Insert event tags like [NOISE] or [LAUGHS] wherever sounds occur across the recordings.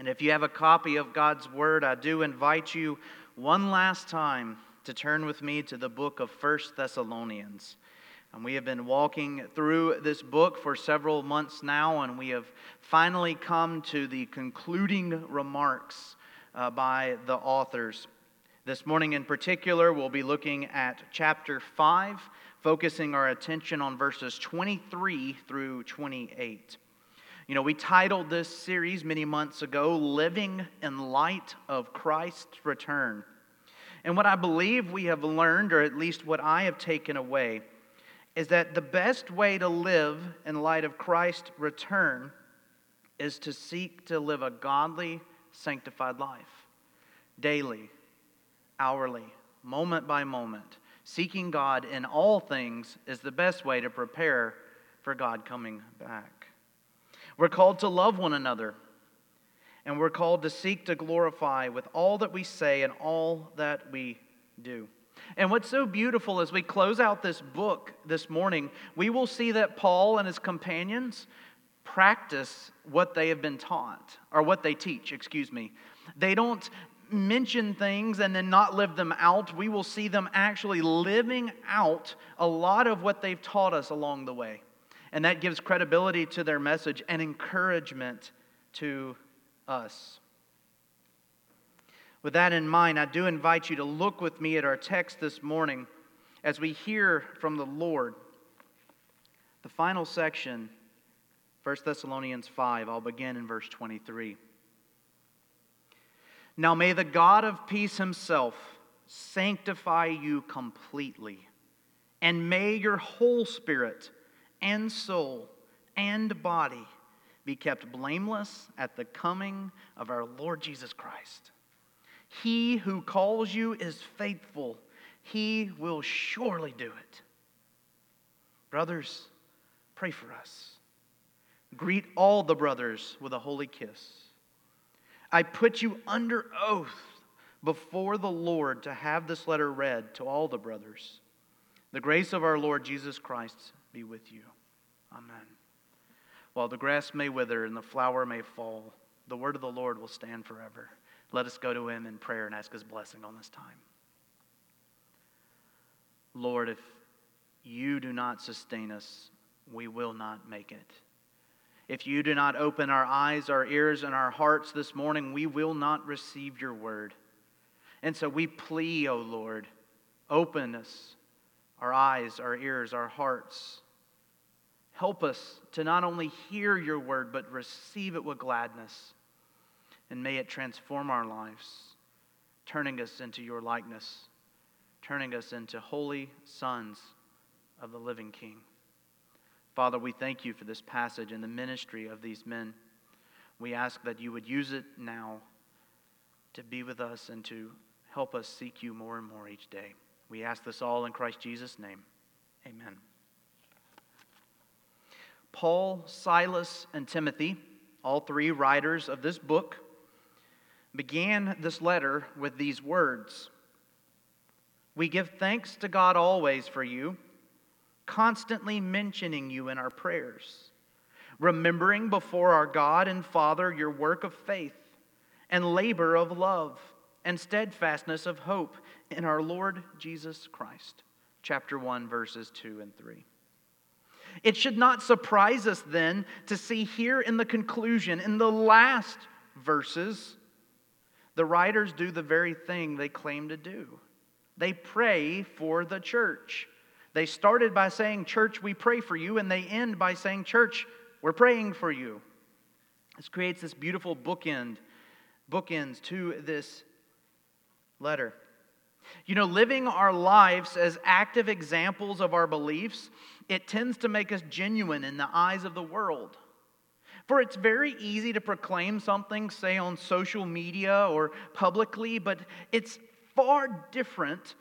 And if you have a copy of God's Word, I do invite you one last time to turn with me to the book of First Thessalonians. And we have been walking through this book for several months now, and we have finally come to the concluding remarks uh, by the authors. This morning, in particular, we'll be looking at chapter 5, focusing our attention on verses 23 through 28. You know, we titled this series many months ago, Living in Light of Christ's Return. And what I believe we have learned, or at least what I have taken away, is that the best way to live in light of Christ's return is to seek to live a godly, sanctified life daily, hourly, moment by moment. Seeking God in all things is the best way to prepare for God coming back. We're called to love one another, and we're called to seek to glorify with all that we say and all that we do. And what's so beautiful as we close out this book this morning, we will see that Paul and his companions practice what they have been taught, or what they teach, excuse me. They don't mention things and then not live them out. We will see them actually living out a lot of what they've taught us along the way. And that gives credibility to their message and encouragement to us. With that in mind, I do invite you to look with me at our text this morning as we hear from the Lord. The final section, 1 Thessalonians 5, I'll begin in verse 23. Now may the God of peace himself sanctify you completely, and may your whole spirit and soul and body be kept blameless at the coming of our Lord Jesus Christ. He who calls you is faithful, he will surely do it. Brothers, pray for us. Greet all the brothers with a holy kiss. I put you under oath before the Lord to have this letter read to all the brothers. The grace of our Lord Jesus Christ be with you. Amen. While the grass may wither and the flower may fall, the word of the Lord will stand forever. Let us go to him in prayer and ask his blessing on this time. Lord, if you do not sustain us, we will not make it. If you do not open our eyes, our ears, and our hearts this morning, we will not receive your word. And so we plea, O oh Lord, open us, our eyes, our ears, our hearts Help us to not only hear your word, but receive it with gladness. And may it transform our lives, turning us into your likeness, turning us into holy sons of the living King. Father, we thank you for this passage and the ministry of these men. We ask that you would use it now to be with us and to help us seek you more and more each day. We ask this all in Christ Jesus' name. Amen. Paul, Silas, and Timothy, all three writers of this book, began this letter with these words We give thanks to God always for you, constantly mentioning you in our prayers, remembering before our God and Father your work of faith and labor of love and steadfastness of hope in our Lord Jesus Christ. Chapter 1, verses 2 and 3. It should not surprise us then to see here in the conclusion, in the last verses, the writers do the very thing they claim to do. They pray for the church. They started by saying, Church, we pray for you, and they end by saying, Church, we're praying for you. This creates this beautiful bookend, bookends to this letter. You know, living our lives as active examples of our beliefs, it tends to make us genuine in the eyes of the world. For it's very easy to proclaim something, say on social media or publicly, but it's far different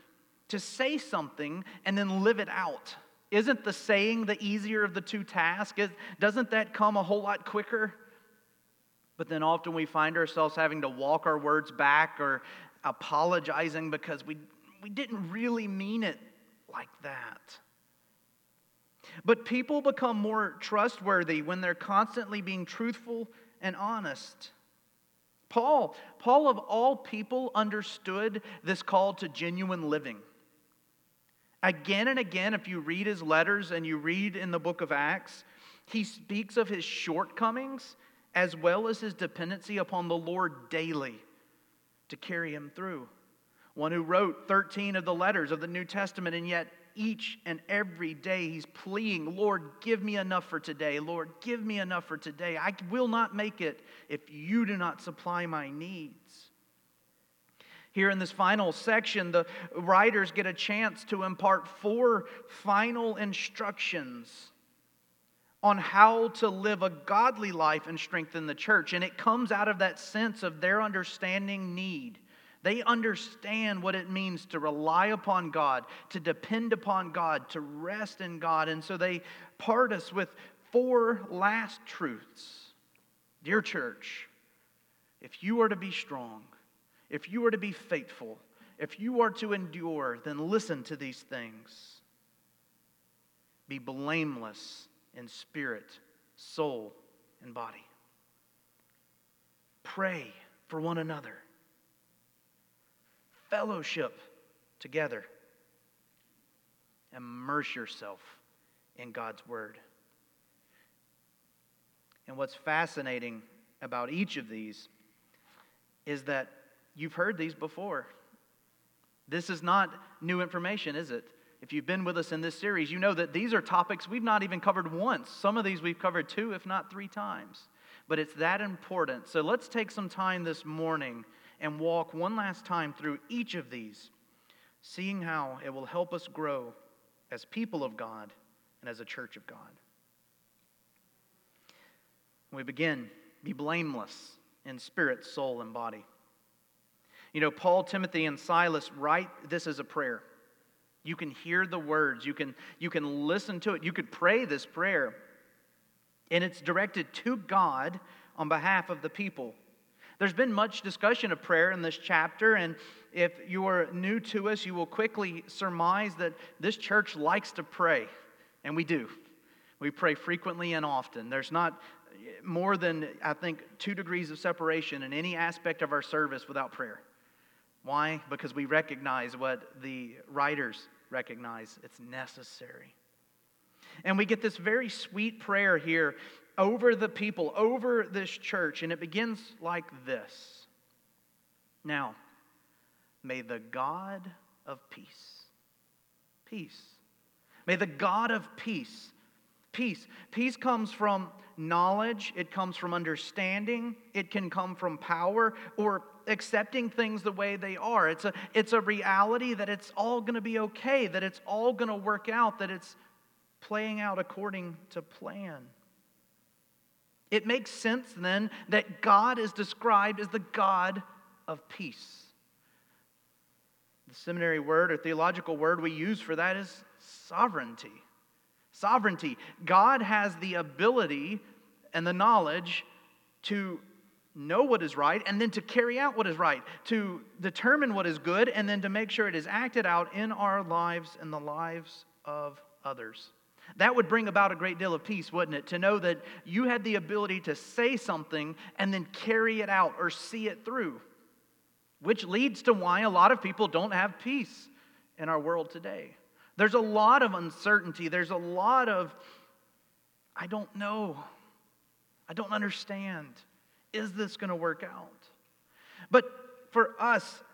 to say something and then live it out. Isn't the saying the easier of the two tasks? Doesn't that come a whole lot quicker? But then often we find ourselves having to walk our words back or apologizing because we, we didn't really mean it like that. But people become more trustworthy when they're constantly being truthful and honest. Paul, Paul of all people understood this call to genuine living. Again and again, if you read his letters and you read in the book of Acts, he speaks of his shortcomings as well as his dependency upon the Lord daily to carry him through. One who wrote 13 of the letters of the New Testament, and yet each and every day he's pleading, Lord, give me enough for today. Lord, give me enough for today. I will not make it if you do not supply my needs. Here in this final section, the writers get a chance to impart four final instructions on how to live a godly life and strengthen the church. And it comes out of that sense of their understanding need. They understand what it means to rely upon God, to depend upon God, to rest in God. And so they part us with four last truths. Dear church, if you are to be strong, if you are to be faithful, if you are to endure, then listen to these things. Be blameless in spirit, soul, and body. Pray for one another. Fellowship together. Immerse yourself in God's Word. And what's fascinating about each of these is that You've heard these before. This is not new information, is it? If you've been with us in this series, you know that these are topics we've not even covered once. Some of these we've covered two, if not three times. But it's that important. So let's take some time this morning and walk one last time through each of these, seeing how it will help us grow as people of God and as a church of God. We begin, be blameless in spirit, soul, and body. You know, Paul, Timothy, and Silas write this as a prayer. You can hear the words, you can, you can listen to it, you could pray this prayer. And it's directed to God on behalf of the people. There's been much discussion of prayer in this chapter, and if you are new to us, you will quickly surmise that this church likes to pray, and we do. We pray frequently and often. There's not more than, I think, two degrees of separation in any aspect of our service without prayer. Why? Because we recognize what the writers recognize it's necessary. And we get this very sweet prayer here over the people, over this church, and it begins like this Now, may the God of peace, peace, may the God of peace Peace. Peace comes from knowledge, it comes from understanding, it can come from power or accepting things the way they are. It's a, it's a reality that it's all going to be okay, that it's all going to work out, that it's playing out according to plan. It makes sense then that God is described as the God of peace. The seminary word or theological word we use for that is sovereignty. Sovereignty. God has the ability and the knowledge to know what is right and then to carry out what is right, to determine what is good and then to make sure it is acted out in our lives and the lives of others. That would bring about a great deal of peace, wouldn't it? To know that you had the ability to say something and then carry it out or see it through, which leads to why a lot of people don't have peace in our world today. There's a lot of uncertainty. There's a lot of, I don't know. I don't understand. Is this going to work out? But for us,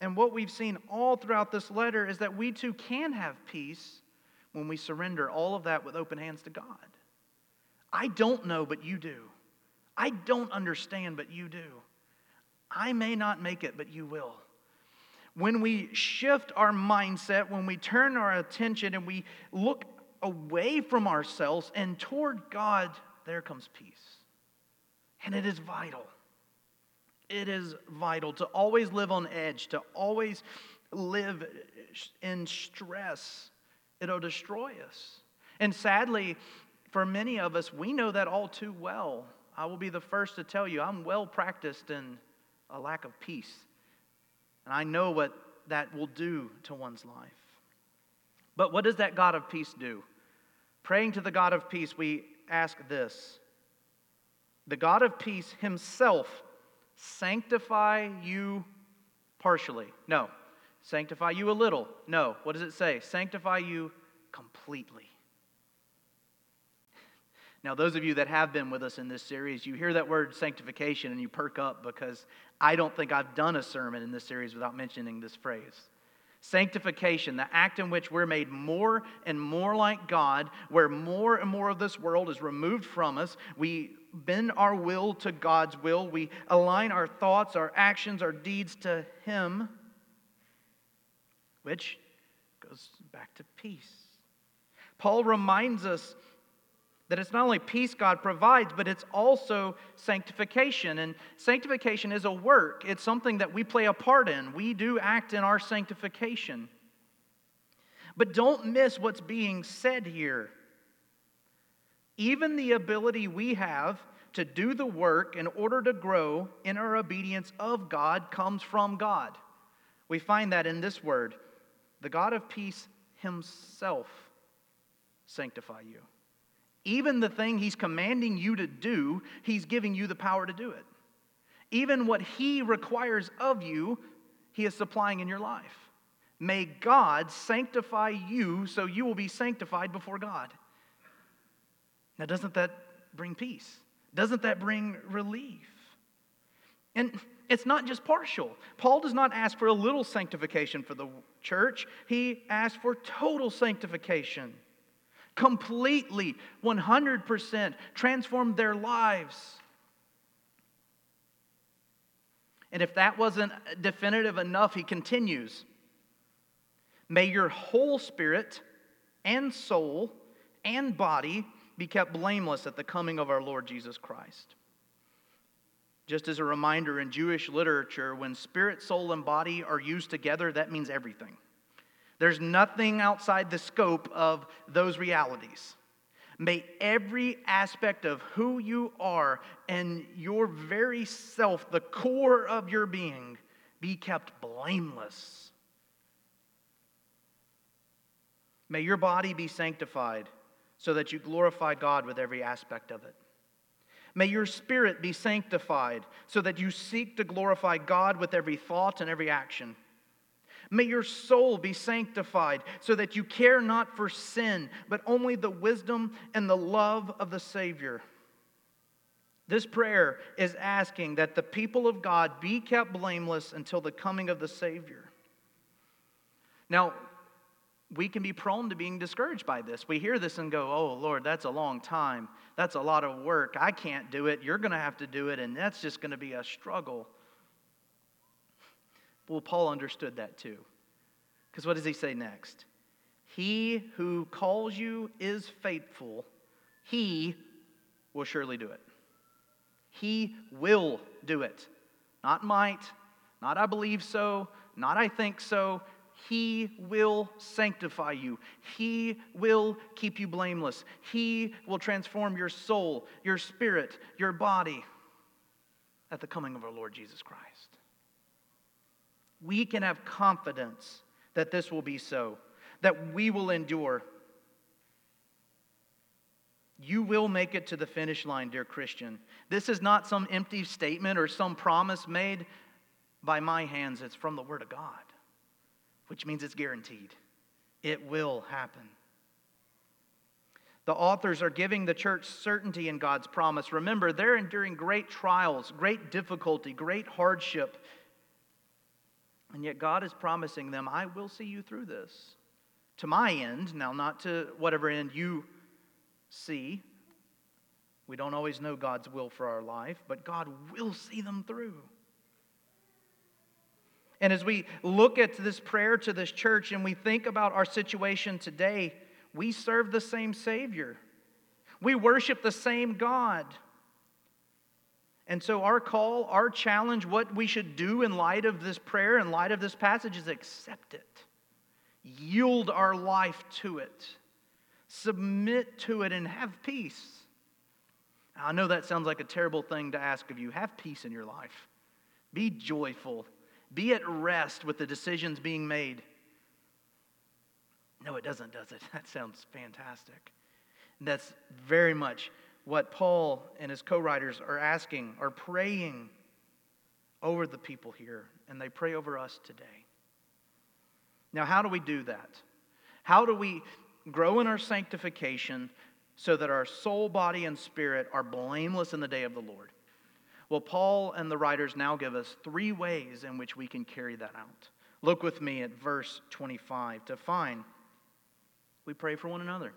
and what we've seen all throughout this letter is that we too can have peace when we surrender all of that with open hands to God. I don't know, but you do. I don't understand, but you do. I may not make it, but you will when we shift our mindset, when we turn our attention and we look away from ourselves and toward God, there comes peace. And it is vital. It is vital to always live on edge, to always live in stress. It'll destroy us. And sadly, for many of us, we know that all too well. I will be the first to tell you, I'm well practiced in a lack of peace and I know what that will do to one's life. But what does that God of peace do? Praying to the God of peace, we ask this The God of peace himself sanctify you partially. No. Sanctify you a little. No. What does it say? Sanctify you completely. Now, those of you that have been with us in this series, you hear that word sanctification and you perk up because I don't think I've done a sermon in this series without mentioning this phrase. Sanctification, the act in which we're made more and more like God, where more and more of this world is removed from us. We bend our will to God's will. We align our thoughts, our actions, our deeds to Him, which goes back to peace. Paul reminds us that it's not only peace God provides, but it's also sanctification. And sanctification is a work, it's something that we play a part in. We do act in our sanctification. But don't miss what's being said here. Even the ability we have to do the work in order to grow in our obedience of God comes from God. We find that in this word the God of peace himself sanctify you. Even the thing he's commanding you to do, he's giving you the power to do it. Even what he requires of you, he is supplying in your life. May God sanctify you so you will be sanctified before God. Now, doesn't that bring peace? Doesn't that bring relief? And it's not just partial. Paul does not ask for a little sanctification for the church, he asks for total sanctification. Completely, 100%, transformed their lives. And if that wasn't definitive enough, he continues May your whole spirit and soul and body be kept blameless at the coming of our Lord Jesus Christ. Just as a reminder, in Jewish literature, when spirit, soul, and body are used together, that means everything. There's nothing outside the scope of those realities. May every aspect of who you are and your very self, the core of your being, be kept blameless. May your body be sanctified so that you glorify God with every aspect of it. May your spirit be sanctified so that you seek to glorify God with every thought and every action. May your soul be sanctified so that you care not for sin, but only the wisdom and the love of the Savior. This prayer is asking that the people of God be kept blameless until the coming of the Savior. Now, we can be prone to being discouraged by this. We hear this and go, Oh, Lord, that's a long time. That's a lot of work. I can't do it. You're going to have to do it, and that's just going to be a struggle. Well, Paul understood that too. Because what does he say next? He who calls you is faithful, he will surely do it. He will do it. Not might, not I believe so, not I think so. He will sanctify you. He will keep you blameless. He will transform your soul, your spirit, your body at the coming of our Lord Jesus Christ. We can have confidence that this will be so, that we will endure. You will make it to the finish line, dear Christian. This is not some empty statement or some promise made by my hands, it's from the Word of God which means it's guaranteed. It will happen. The authors are giving the church certainty in God's promise. Remember, they're enduring great trials, great difficulty, great hardship. And yet, God is promising them, I will see you through this. To my end, now, not to whatever end you see. We don't always know God's will for our life, but God will see them through. And as we look at this prayer to this church and we think about our situation today, we serve the same Savior. We worship the same God. And so, our call, our challenge, what we should do in light of this prayer, in light of this passage, is accept it, yield our life to it, submit to it, and have peace. I know that sounds like a terrible thing to ask of you. Have peace in your life, be joyful be at rest with the decisions being made. No, it doesn't, does it? [LAUGHS] That sounds fantastic. That's very much what Paul and his co writers are asking, are praying. over the people here, and they pray over us today. Now, how do we do that? How do we grow in our sanctification so that our soul, body, and spirit are blameless in the day of the Lord? Well, Paul and the writers now give us three ways in which we can carry that out. Look with me at verse 25 to find we pray for one another.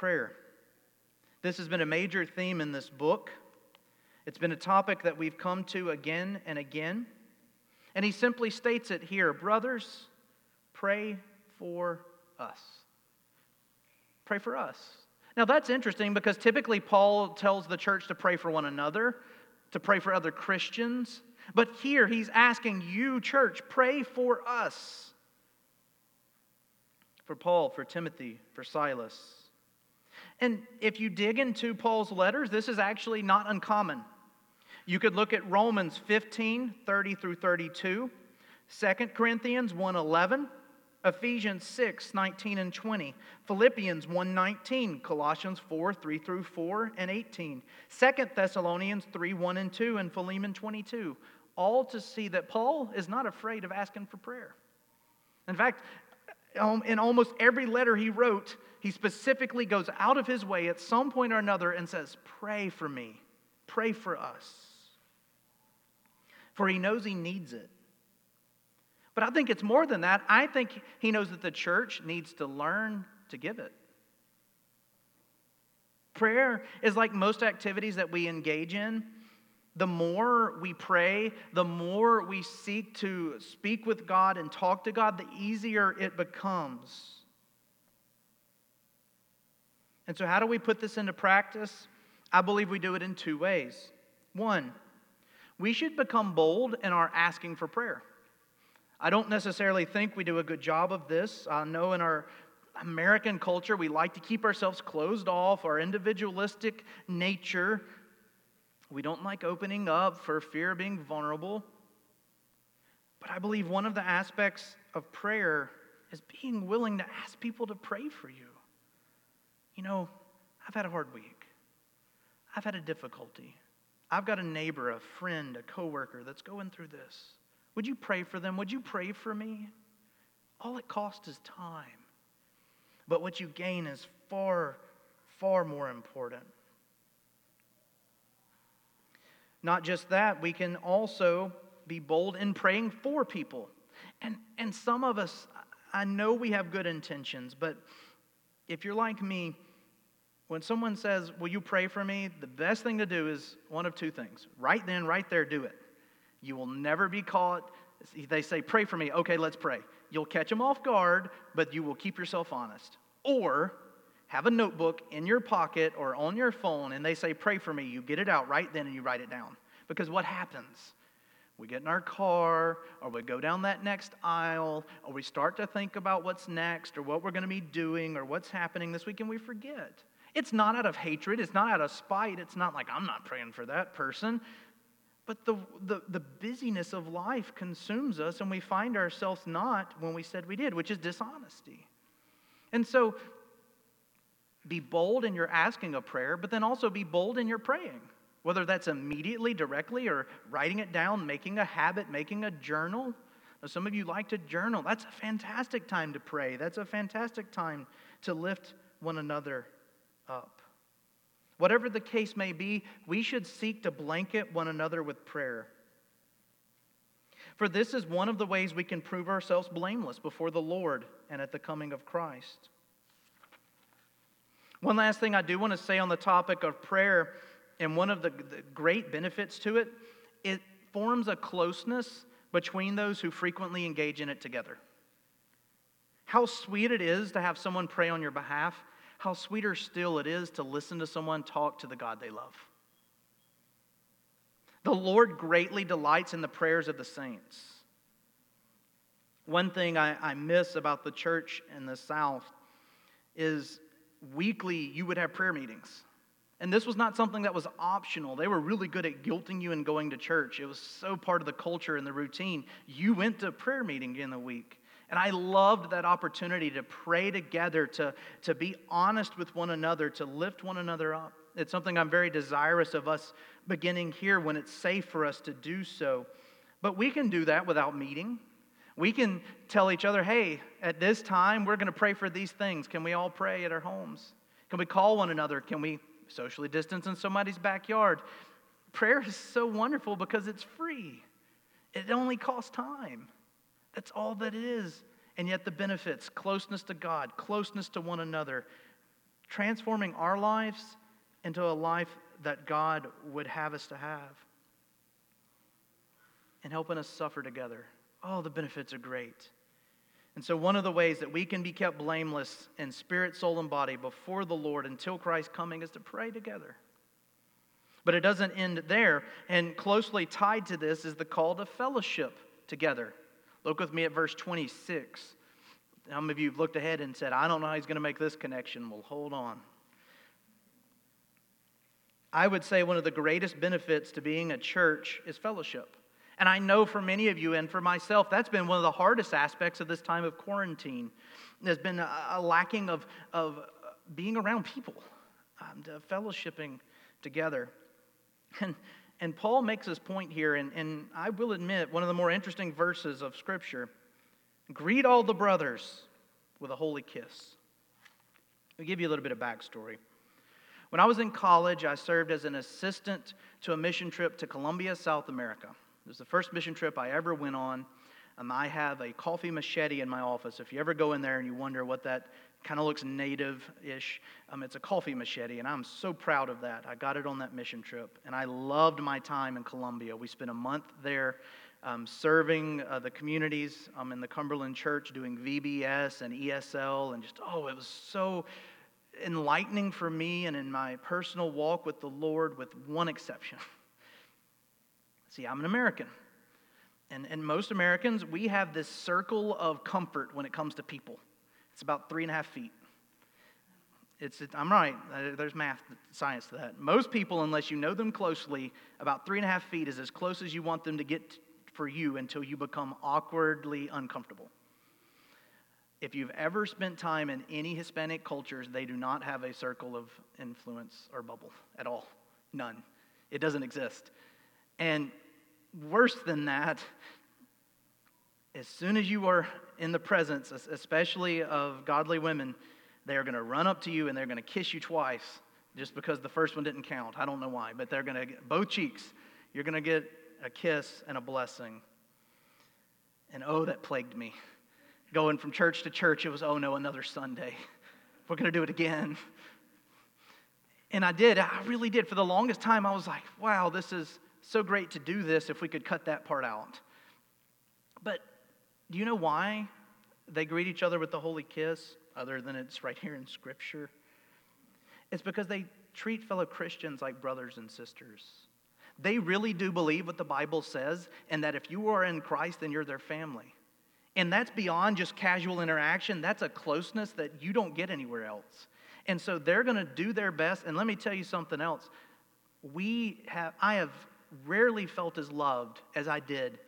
Prayer. This has been a major theme in this book. It's been a topic that we've come to again and again. And he simply states it here Brothers, pray for us. Pray for us. Now, that's interesting because typically Paul tells the church to pray for one another, to pray for other Christians. But here he's asking you, church, pray for us. For Paul, for Timothy, for Silas. And if you dig into Paul's letters, this is actually not uncommon. You could look at Romans 15, 30 through 32, 2 Corinthians 1 11, Ephesians 6, 19 and 20, Philippians 1, 19, Colossians 4, 3 through 4 and 18, 2 Thessalonians 3, 1 and 2, and Philemon 22, all to see that Paul is not afraid of asking for prayer. In fact, in almost every letter he wrote, he specifically goes out of his way at some point or another and says, Pray for me, pray for us. For he knows he needs it. But I think it's more than that. I think he knows that the church needs to learn to give it. Prayer is like most activities that we engage in. The more we pray, the more we seek to speak with God and talk to God, the easier it becomes. And so, how do we put this into practice? I believe we do it in two ways. One, we should become bold in our asking for prayer. I don't necessarily think we do a good job of this. I know in our American culture, we like to keep ourselves closed off, our individualistic nature. We don't like opening up for fear of being vulnerable. But I believe one of the aspects of prayer is being willing to ask people to pray for you. You know, I've had a hard week. I've had a difficulty. I've got a neighbor, a friend, a coworker that's going through this. Would you pray for them? Would you pray for me? All it costs is time. But what you gain is far, far more important. Not just that, we can also be bold in praying for people. And, and some of us, I know we have good intentions, but if you're like me, when someone says, Will you pray for me? the best thing to do is one of two things. Right then, right there, do it. You will never be caught. They say, Pray for me. Okay, let's pray. You'll catch them off guard, but you will keep yourself honest. Or have a notebook in your pocket or on your phone, and they say, Pray for me. You get it out right then and you write it down. Because what happens? We get in our car, or we go down that next aisle, or we start to think about what's next, or what we're going to be doing, or what's happening this week, and we forget. It's not out of hatred, it's not out of spite, it's not like I'm not praying for that person. But the, the, the busyness of life consumes us, and we find ourselves not when we said we did, which is dishonesty. And so, be bold in your asking a prayer, but then also be bold in your praying. Whether that's immediately, directly, or writing it down, making a habit, making a journal. Now, some of you like to journal. That's a fantastic time to pray. That's a fantastic time to lift one another up. Whatever the case may be, we should seek to blanket one another with prayer. For this is one of the ways we can prove ourselves blameless before the Lord and at the coming of Christ. One last thing I do want to say on the topic of prayer, and one of the, the great benefits to it, it forms a closeness between those who frequently engage in it together. How sweet it is to have someone pray on your behalf how sweeter still it is to listen to someone talk to the God they love. The Lord greatly delights in the prayers of the saints. One thing I, I miss about the church in the South is weekly you would have prayer meetings. And this was not something that was optional. They were really good at guilting you and going to church. It was so part of the culture and the routine. You went to prayer meeting in the week. And I loved that opportunity to pray together, to, to be honest with one another, to lift one another up. It's something I'm very desirous of us beginning here when it's safe for us to do so. But we can do that without meeting. We can tell each other, hey, at this time, we're going to pray for these things. Can we all pray at our homes? Can we call one another? Can we socially distance in somebody's backyard? Prayer is so wonderful because it's free, it only costs time. That's all that it is. And yet, the benefits closeness to God, closeness to one another, transforming our lives into a life that God would have us to have, and helping us suffer together. Oh, the benefits are great. And so, one of the ways that we can be kept blameless in spirit, soul, and body before the Lord until Christ's coming is to pray together. But it doesn't end there. And closely tied to this is the call to fellowship together. Look with me at verse 26. Some of you have looked ahead and said, I don't know how he's going to make this connection. Well, hold on. I would say one of the greatest benefits to being a church is fellowship. And I know for many of you and for myself, that's been one of the hardest aspects of this time of quarantine. There's been a, lacking of, of being around people, um, fellowshipping together. And, and Paul makes his point here, and, and I will admit, one of the more interesting verses of Scripture. Greet all the brothers with a holy kiss. I'll give you a little bit of backstory. When I was in college, I served as an assistant to a mission trip to Colombia, South America. It was the first mission trip I ever went on. Um, I have a coffee machete in my office. If you ever go in there and you wonder what that kind of looks native ish, um, it's a coffee machete, and I'm so proud of that. I got it on that mission trip, and I loved my time in Colombia. We spent a month there um, serving uh, the communities um, in the Cumberland Church, doing VBS and ESL, and just, oh, it was so enlightening for me and in my personal walk with the Lord, with one exception. [LAUGHS] See, I'm an American. And, and most Americans, we have this circle of comfort when it comes to people. It's about three and a half feet. It's, it, I'm right. Uh, there's math, science to that. Most people, unless you know them closely, about three and a half feet is as close as you want them to get for you until you become awkwardly uncomfortable. If you've ever spent time in any Hispanic cultures, they do not have a circle of influence or bubble at all. None. It doesn't exist. And worse than that, as soon as you are in the presence, especially of godly women, they are going to run up to you and they're going to kiss you twice just because the first one didn't count. I don't know why, but they're going to both cheeks. You're going to get a kiss and a blessing. And oh, that plagued me. Going from church to church, it was, oh no, another Sunday. We're going to do it again. And I did. I really did. For the longest time, I was like, wow, this is so great to do this if we could cut that part out. But do you know why they greet each other with the holy kiss, other than it's right here in Scripture? It's because they treat fellow Christians like brothers and sisters. They really do believe what the Bible says, and that if you are in Christ, then you're their family. And that's beyond just casual interaction, that's a closeness that you don't get anywhere else. And so they're going to do their best. And let me tell you something else. We have, I have rarely felt as loved as I did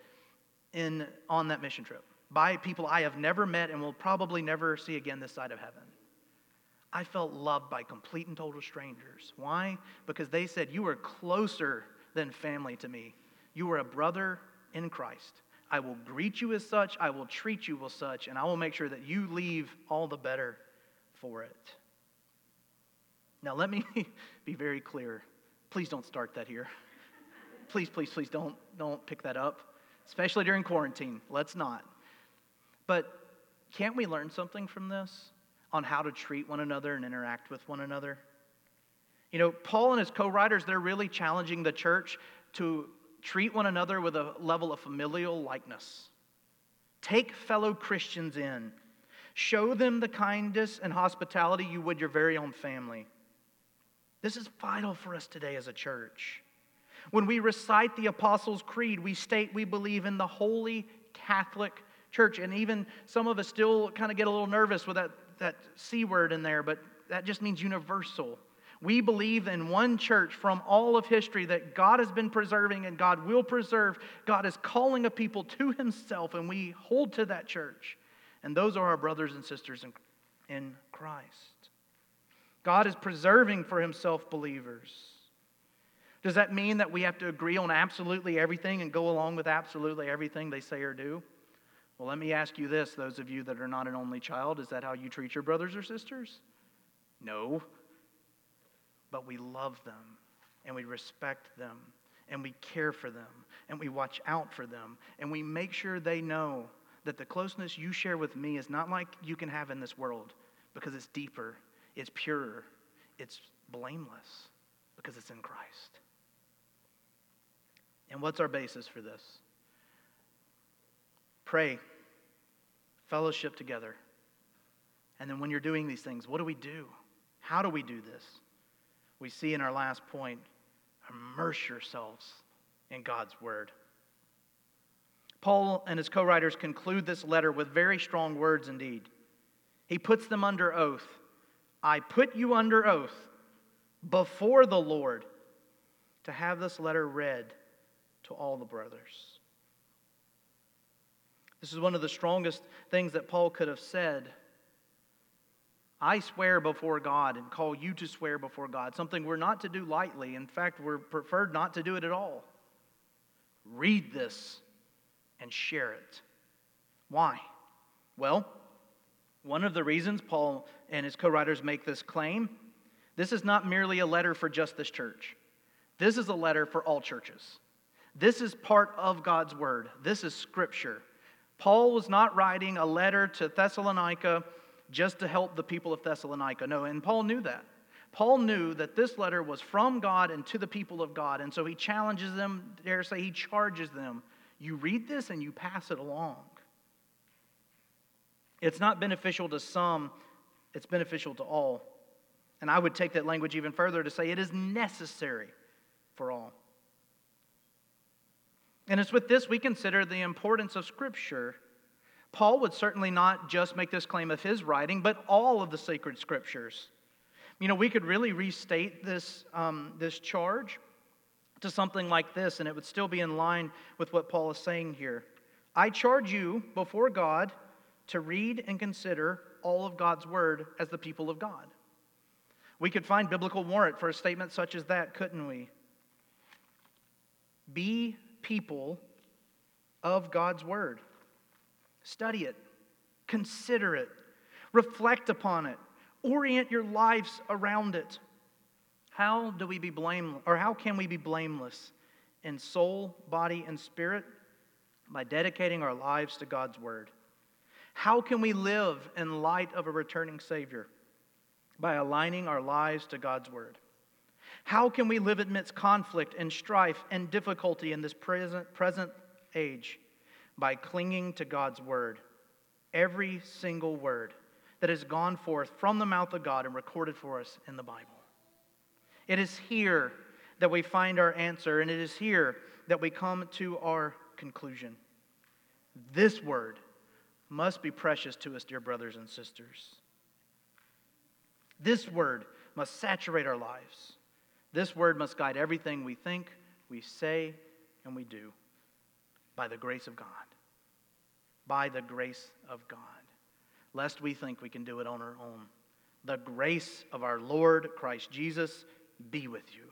in, on that mission trip by people I have never met and will probably never see again this side of heaven. I felt loved by complete and total strangers. Why? Because they said, You are closer than family to me. You are a brother in Christ. I will greet you as such, I will treat you as such, and I will make sure that you leave all the better for it. Now, let me [LAUGHS] be very clear. Please don't start that here. Please, please, please don't, don't pick that up, especially during quarantine. Let's not. But can't we learn something from this on how to treat one another and interact with one another? You know, Paul and his co writers, they're really challenging the church to treat one another with a level of familial likeness. Take fellow Christians in, show them the kindness and hospitality you would your very own family. This is vital for us today as a church. When we recite the Apostles' Creed, we state we believe in the Holy Catholic Church. And even some of us still kind of get a little nervous with that, that C word in there, but that just means universal. We believe in one church from all of history that God has been preserving and God will preserve. God is calling a people to himself, and we hold to that church. And those are our brothers and sisters in, in Christ. God is preserving for himself believers. Does that mean that we have to agree on absolutely everything and go along with absolutely everything they say or do? Well, let me ask you this, those of you that are not an only child, is that how you treat your brothers or sisters? No. But we love them and we respect them and we care for them and we watch out for them and we make sure they know that the closeness you share with me is not like you can have in this world because it's deeper, it's purer, it's blameless because it's in Christ. And what's our basis for this? Pray, fellowship together. And then when you're doing these things, what do we do? How do we do this? We see in our last point immerse yourselves in God's word. Paul and his co writers conclude this letter with very strong words indeed. He puts them under oath. I put you under oath before the Lord to have this letter read all the brothers. This is one of the strongest things that Paul could have said. I swear before God and call you to swear before God, something we're not to do lightly. In fact, we're preferred not to do it at all. Read this and share it. Why? Well, one of the reasons Paul and his co writers make this claim this is not merely a letter for just this church, this is a letter for all churches. This is part of God's word, this is scripture. Paul was not writing a letter to Thessalonica just to help the people of Thessalonica. No, and Paul knew that. Paul knew that this letter was from God and to the people of God, and so he challenges them, dare say, he charges them. You read this and you pass it along. It's not beneficial to some, it's beneficial to all. And I would take that language even further to say it is necessary for all. And it's with this we consider the importance of Scripture. Paul would certainly not just make this claim of his writing, but all of the sacred Scriptures. You know, we could really restate this, um, this charge to something like this, and it would still be in line with what Paul is saying here. I charge you before God to read and consider all of God's Word as the people of God. We could find biblical warrant for a statement such as that, couldn't we? Be people of God's Word. Study it, consider it, reflect upon it, orient your lives around it. How do we be blameless, or how can we be blameless in soul, body, and spirit? By dedicating our lives to God's Word. How can we live in light of a returning Savior? By aligning our lives to God's Word. How can we live amidst conflict and strife and difficulty in this present, present age? By clinging to God's word. Every single word that has gone forth from the mouth of God and recorded for us in the Bible. It is here that we find our answer, and it is here that we come to our conclusion. This word must be precious to us, dear brothers and sisters. This word must saturate our lives. This word must guide everything we think, we say, and we do by the grace of God. By the grace of God. Lest we think we can do it on our own. The grace of our Lord Christ Jesus be with you.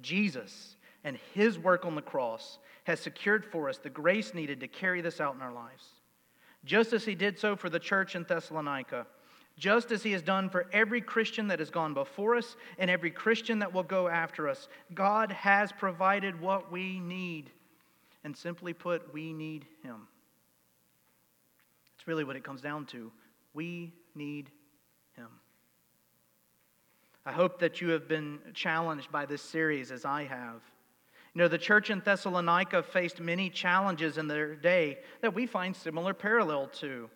Jesus and his work on the cross has secured for us the grace needed to carry this out in our lives. Just as he did so for the church in Thessalonica just as he has done for every Christian that has gone before us and every Christian that will go after us. God has provided what we need. And simply put, we need him. It's really what it comes down to. We need him. I hope that you have been challenged by this series as I have. You know, the church in Thessalonica faced many challenges in their day that we find similar parallel to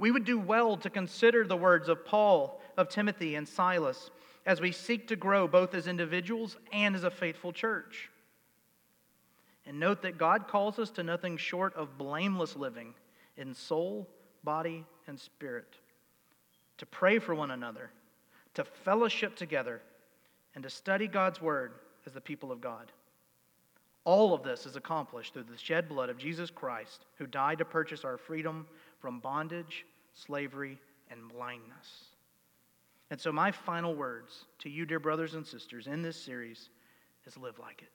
we would do well to consider the words of Paul, of Timothy, and Silas as we seek to grow both as individuals and as a faithful church. And note that God calls us to nothing short of blameless living in soul, body, and spirit, to pray for one another, to fellowship together, and to study God's word as the people of God. All of this is accomplished through the shed blood of Jesus Christ, who died to purchase our freedom from bondage slavery, and blindness. And so, my final words to you, dear brothers and sisters, in this series is live like it.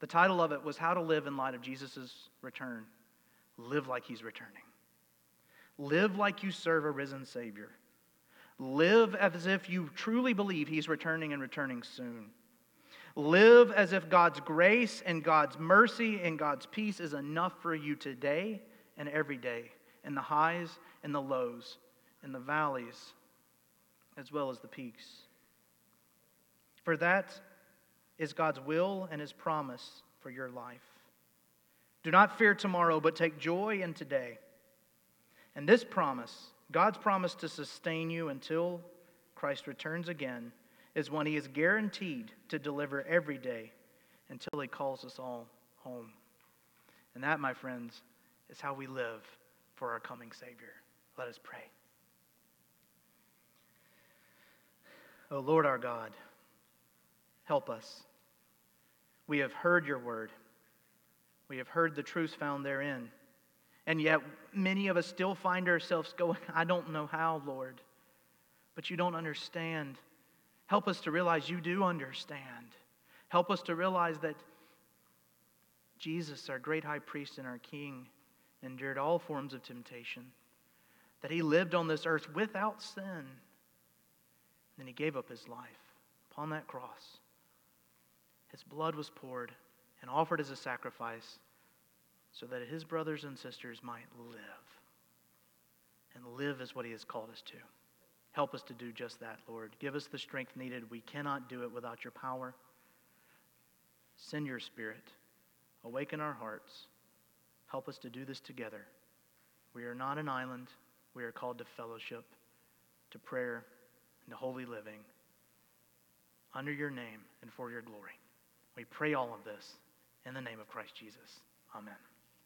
The title of it was How to Live in Light of Jesus' Return. Live like He's returning. Live like you serve a risen Savior. Live as if you truly believe He's returning and returning soon. Live as if God's grace and God's mercy and God's peace is enough for you today and every day, in the highs and the lows, in the valleys as well as the peaks. For that is God's will and His promise for your life. Do not fear tomorrow, but take joy in today. And this promise, God's promise to sustain you until Christ returns again, is one He is guaranteed to deliver every day until He calls us all home. And that, my friends, is how we live for our coming Savior. Let us pray. O oh, Lord our God, help us. We have heard your word. We have heard the truths found therein. And yet, many of us still find ourselves going, I don't know how, Lord. But you don't understand. Help us to realize you do understand. Help us to realize that Jesus, our great high priest and our king, endured all forms of temptation, that he lived on this earth without sin then he gave up his life upon that cross. His blood was poured and offered as a sacrifice so that his brothers and sisters might live. And live is what he has called us to. Help us to do just that, Lord. Give us the strength needed. We cannot do it without your power. Send your spirit. Awaken our hearts. Help us to do this together. We are not an island. We are called to fellowship, to prayer, and to holy living under your name and for your glory. We pray all of this in the name of Christ Jesus. Amen.